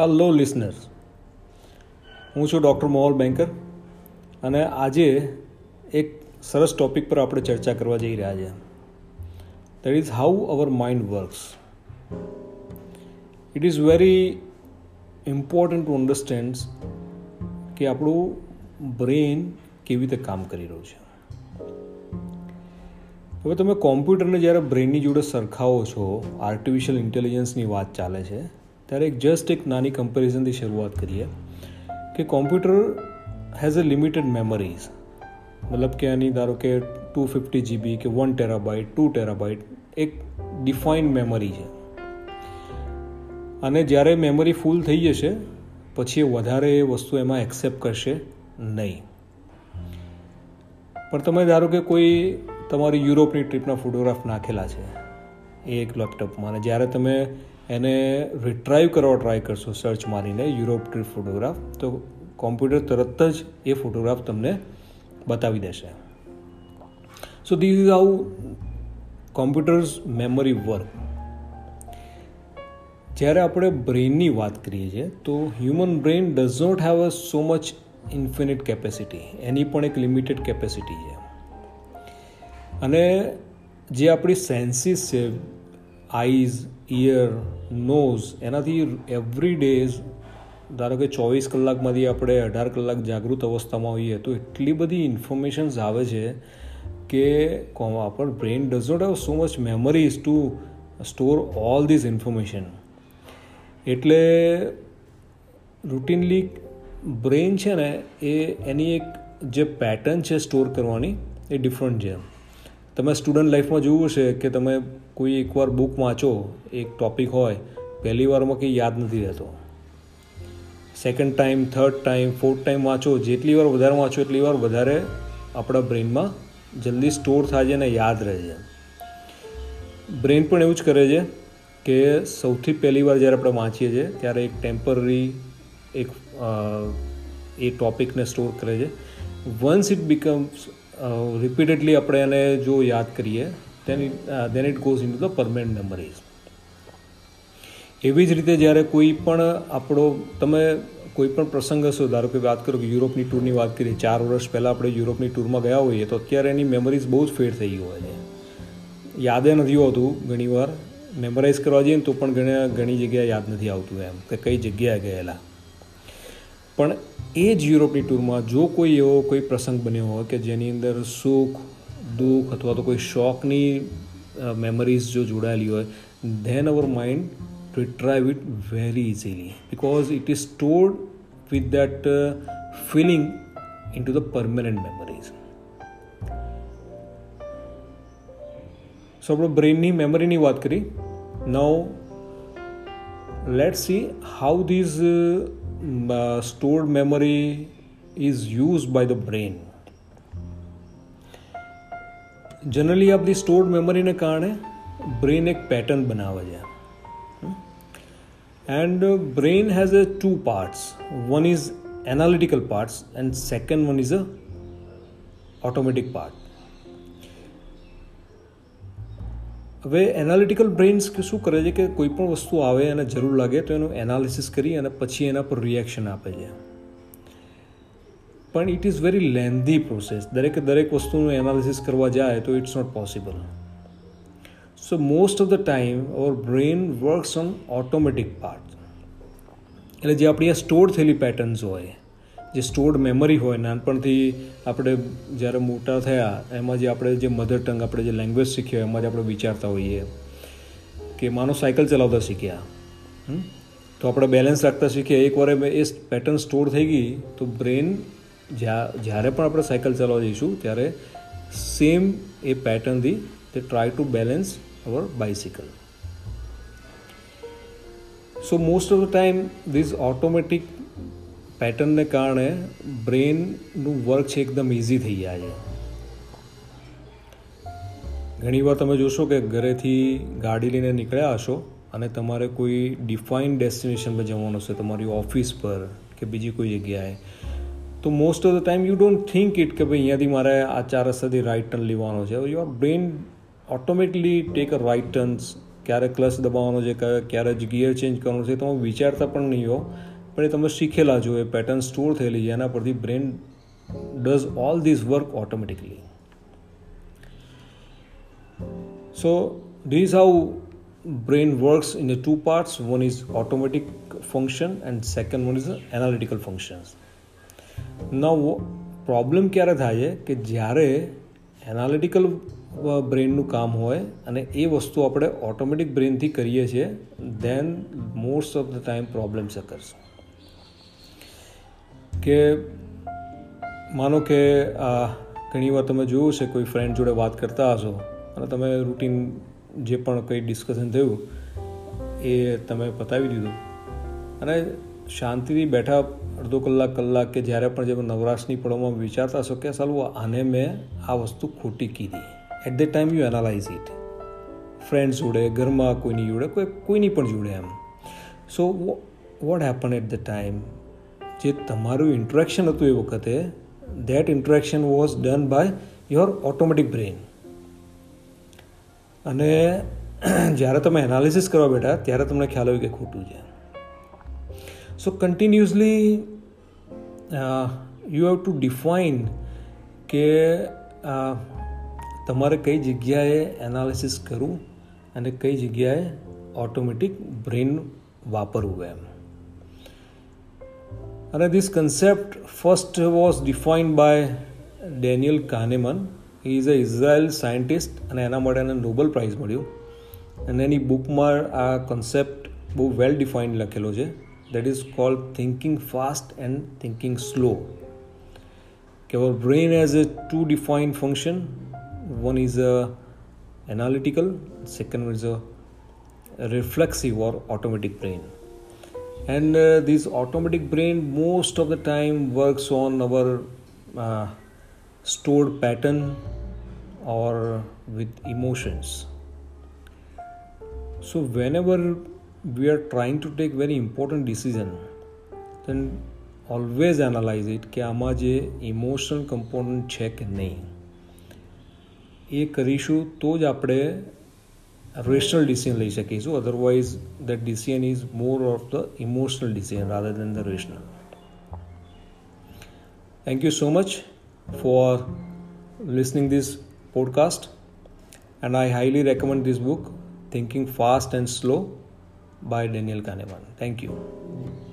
Hello listeners હું છું doctor મોહલ banker અને આજે એક સરસ ટૉપિક પર આપણે ચર્ચા કરવા જઈ રહ્યા છે that is how our mind works it is very important to understand કે આપણું બ્રેન કેવી રીતે કામ કરી રહ્યું છે. હવે તમે કોમ્પ્યુટરને જ્યારે બ્રેનની જોડે સરખાવો છો આર્ટિફિશિયલ ઇન્ટેલિજન્સની વાત ચાલે છે ત્યારે એક જસ્ટ એક નાની કમ્પેરિઝનથી શરૂઆત કરીએ કે computer has a limited memories મતલબ કે આની ધારો કે ટુ ફિફ્ટી જીબી કે વન ટેરાબાઇટ ટુ ટેરાબાઇટ એક ડિફાઇન મેમરી છે. અને જ્યારે મેમરી ફૂલ થઈ જશે, પછી વધારે એ વસ્તુ એમાં એક્સેપ્ટ કરશે નહીં. પણ તમે ધારો કે કોઈ તમારી યુરોપની ટ્રીપના ફોટોગ્રાફ નાખેલા છે એ એક લેપટોપમાં અને જ્યારે તમે એને રિટ્રાઈવ કરવા ટ્રાય કરશો સર્ચ મારીને યુરોપ ટ્રીપ ફોટોગ્રાફ તો કોમ્પ્યુટર તરત જ એ ફોટોગ્રાફ તમને બતાવી દેશે. So this is how computers memory work જ્યારે આપણે બ્રેઇનની વાત કરીએ છીએ, તો human brain does not have a so much infinite capacity એની પણ એક લિમિટેડ કેપેસિટી છે. અને જે આપણી સેન્સીસ છે આઈઝ ઇયર નોઝ એનાથી એવરી ડેઝ ધારો કે ચોવીસ કલાકમાંથી આપણે અઢાર કલાક જાગૃત અવસ્થામાં હોઈએ તો એટલી બધી ઇન્ફોર્મેશન્સ આવે છે કે આપણ brain does not have so much memories to store all this information એટલે રૂટીનલી બ્રેન છે ને એ એની એક જે પેટર્ન છે સ્ટોર કરવાની એ ડિફરન્ટ છે તમે સ્ટુડન્ટ લાઈફમાં જોયું છે કે તમે કોઈ એકવાર બુક વાંચો, એક ટૉપિક હોય, પહેલી વારમાં કંઈ યાદ નથી રહેતો. Second time third time fourth time વાંચો, જેટલી વાર વધારે વાંચો, એટલી વાર વધારે આપણા બ્રેનમાં જલ્દી સ્ટોર થાય છે અને યાદ રહે છે. બ્રેન પણ એવું જ કરે છે કે સૌથી પહેલી વાર જ્યારે આપણે વાંચીએ છીએ, ત્યારે એક ટેમ્પરરી એક એ ટોપિકને સ્ટોર કરે છે. વન્સ ઇટ બીકમ્સ રિપીટેડલી આપણે એને જો યાદ કરીએ then it then it goes in the permanent memories એવી જ રીતે જ્યારે કોઈ પણ આપણો, તમે કોઈ પણ પ્રસંગ હશે, ધારો કે વાત કરો કે યુરોપની ટૂરની વાત કરીએ, ચાર વર્ષ પહેલાં આપણે યુરોપની ટૂરમાં ગયા હોઈએ, તો અત્યારે એની મેમરીઝ બહુ જ ફેડ થઈ હોય છે. યાદે નથી હોતું ઘણીવાર. મેમરાઇઝ કરવા જઈએ ને તો પણ ઘણી ઘણી જગ્યાએ યાદ નથી આવતું એમ, કે કઈ જગ્યાએ ગયેલા. પણ એ જ યુરોપની ટૂરમાં જો કોઈ એવો કોઈ પ્રસંગ બન્યો હોય કે જેની અંદર સુખ દુઃખ અથવા તો કોઈ શોખની મેમરીઝ જો જોડાયેલી હોય then our mind retrieve it very easily. Because it is stored with that uh, feeling into the permanent memories. So આપણે બ્રેનની મેમરીની વાત કરી. Now let see how these stored memory is use by the brain generally આપણી stored મેમરીને કારણે brain એક pattern બનાવે છે and uh, brain has a two parts one is analytical parts and second one is a automatic હવે analytical brains શું કરે છે કે કોઈ પણ વસ્તુ આવે અને જરૂર લાગે તો એનું એનાલિસિસ કરી અને પછી એના પર રિએક્શન આપે છે. પણ it is very lengthy process દરેકે દરેક વસ્તુનું એનાલિસિસ કરવા જાય તો it's not possible so most of the time our brain works on automatic part એટલે જે આપણી આ સ્ટોર થયેલી પેટર્ન્સ હોય જે સ્ટોર્ડ મેમરી હોય, નાનપણથી આપણે જ્યારે મોટા થયા, એમાં જે આપણે જે મધર ટંગ આપણે જે લેંગ્વેજ શીખ્યો, એમાં જ આપણે વિચારતા હોઈએ. કે માનો સાયકલ ચલાવતા શીખ્યા. તો આપણે બેલેન્સ રાખતા શીખ્યા. એકવાર એ પેટર્ન સ્ટોર થઈ ગઈ, તો બ્રેન જ્યારે પણ આપણે સાયકલ ચલાવવા જઈશું, ત્યારે સેમ એ પેટર્નથી તે try to balance our bicycle so most of the time this automatic પેટર્નને કારણે બ્રેનનું વર્ક છે એકદમ ઇઝી થઈ જાય છે. ઘણીવાર તમે જોશો કે ઘરેથી ગાડી લઈને નીકળ્યા હશો અને તમારે કોઈ ડિફાઇન ડેસ્ટિનેશન પર જવાનું છે, તમારી ઓફિસ પર કે બીજી કોઈ જગ્યાએ, તો most of the time you don't think it કે ભાઈ અહીંયાથી મારે આ ચાર રસ્તાથી રાઇટ ટર્ન લેવાનો છે. Your brain automatically take a right turns ક્યારે ક્લચ દબાવવાનો છે, ક્યારે ગિયર ચેન્જ કરવાનું છે તમે વિચારતા પણ નહીં હો. પણ એ તમે શીખેલા જો એ પેટર્ન સ્ટોર થયેલી છે એના પરથી brain does all this work automatically so this how brain works in the two parts. One is automatic function and second one is analytical functions. Now problem ક્યારે થાય છે કે જ્યારે એનાલિટિકલ બ્રેનનું કામ હોય અને એ વસ્તુ આપણે ઓટોમેટિક બ્રેનથી કરીએ છીએ then most of the time problems occurs કે માનો કે ઘણી વાર તમે જોયું છે કોઈ ફ્રેન્ડ જોડે વાત કરતા હશો, અને તમે રૂટીન જે પણ કંઈ ડિસ્કશન થયું, એ તમે પતાવી દીધું. અને શાંતિથી બેઠા અડધો કલાક કલાક કે જ્યારે પણ જે નવરાશની પળોમાં વિચારતા હશો કે, સાલું, આને મેં આ વસ્તુ ખોટી કીધી. At the time you analyse it friends જોડે, ઘરમાં કોઈની જોડે, કોઈ, કોઈની પણ જોડે એમ. So what happen at the time જે તમારું ઇન્ટરેક્શન હતું એ વખતે that interaction was done by your automatic brain અને જ્યારે તમે એનાલિસિસ કરવા બેઠા, ત્યારે તમને ખ્યાલ આવ્યો કે ખોટું છે. So continuously you have to define કે તમારે કઈ જગ્યાએ એનાલિસિસ કરવું અને કઈ જગ્યાએ ઓટોમેટિક બ્રેન વાપરવું એમ. અને this concept first was defined by Daniel Kahneman he is a Israel scientist અને એના માટે એને નોબલ પ્રાઇઝ મળ્યું અને એની બુકમાં આ કન્સેપ્ટ બહુ વેલ ડિફાઇન્ડ લખેલો છે. That is called thinking fast and thinking slow કે our brain as a two defined function one is a analytical, second is a reflexive or automatic brain. and uh, this automatic brain most of the time works on our uh, stored pattern or with emotions so whenever we are trying to take very important decision then always analyze it કે આમાં જે emotional component છે કે નહીં એ કરીશું તો જ આપણે rational decision like Shakesu, otherwise, that decision is more of the emotional decision rather than the rational. Thank you so much for listening this podcast and I highly recommend this book Thinking Fast and Slow by Daniel Kahneman. Thank you.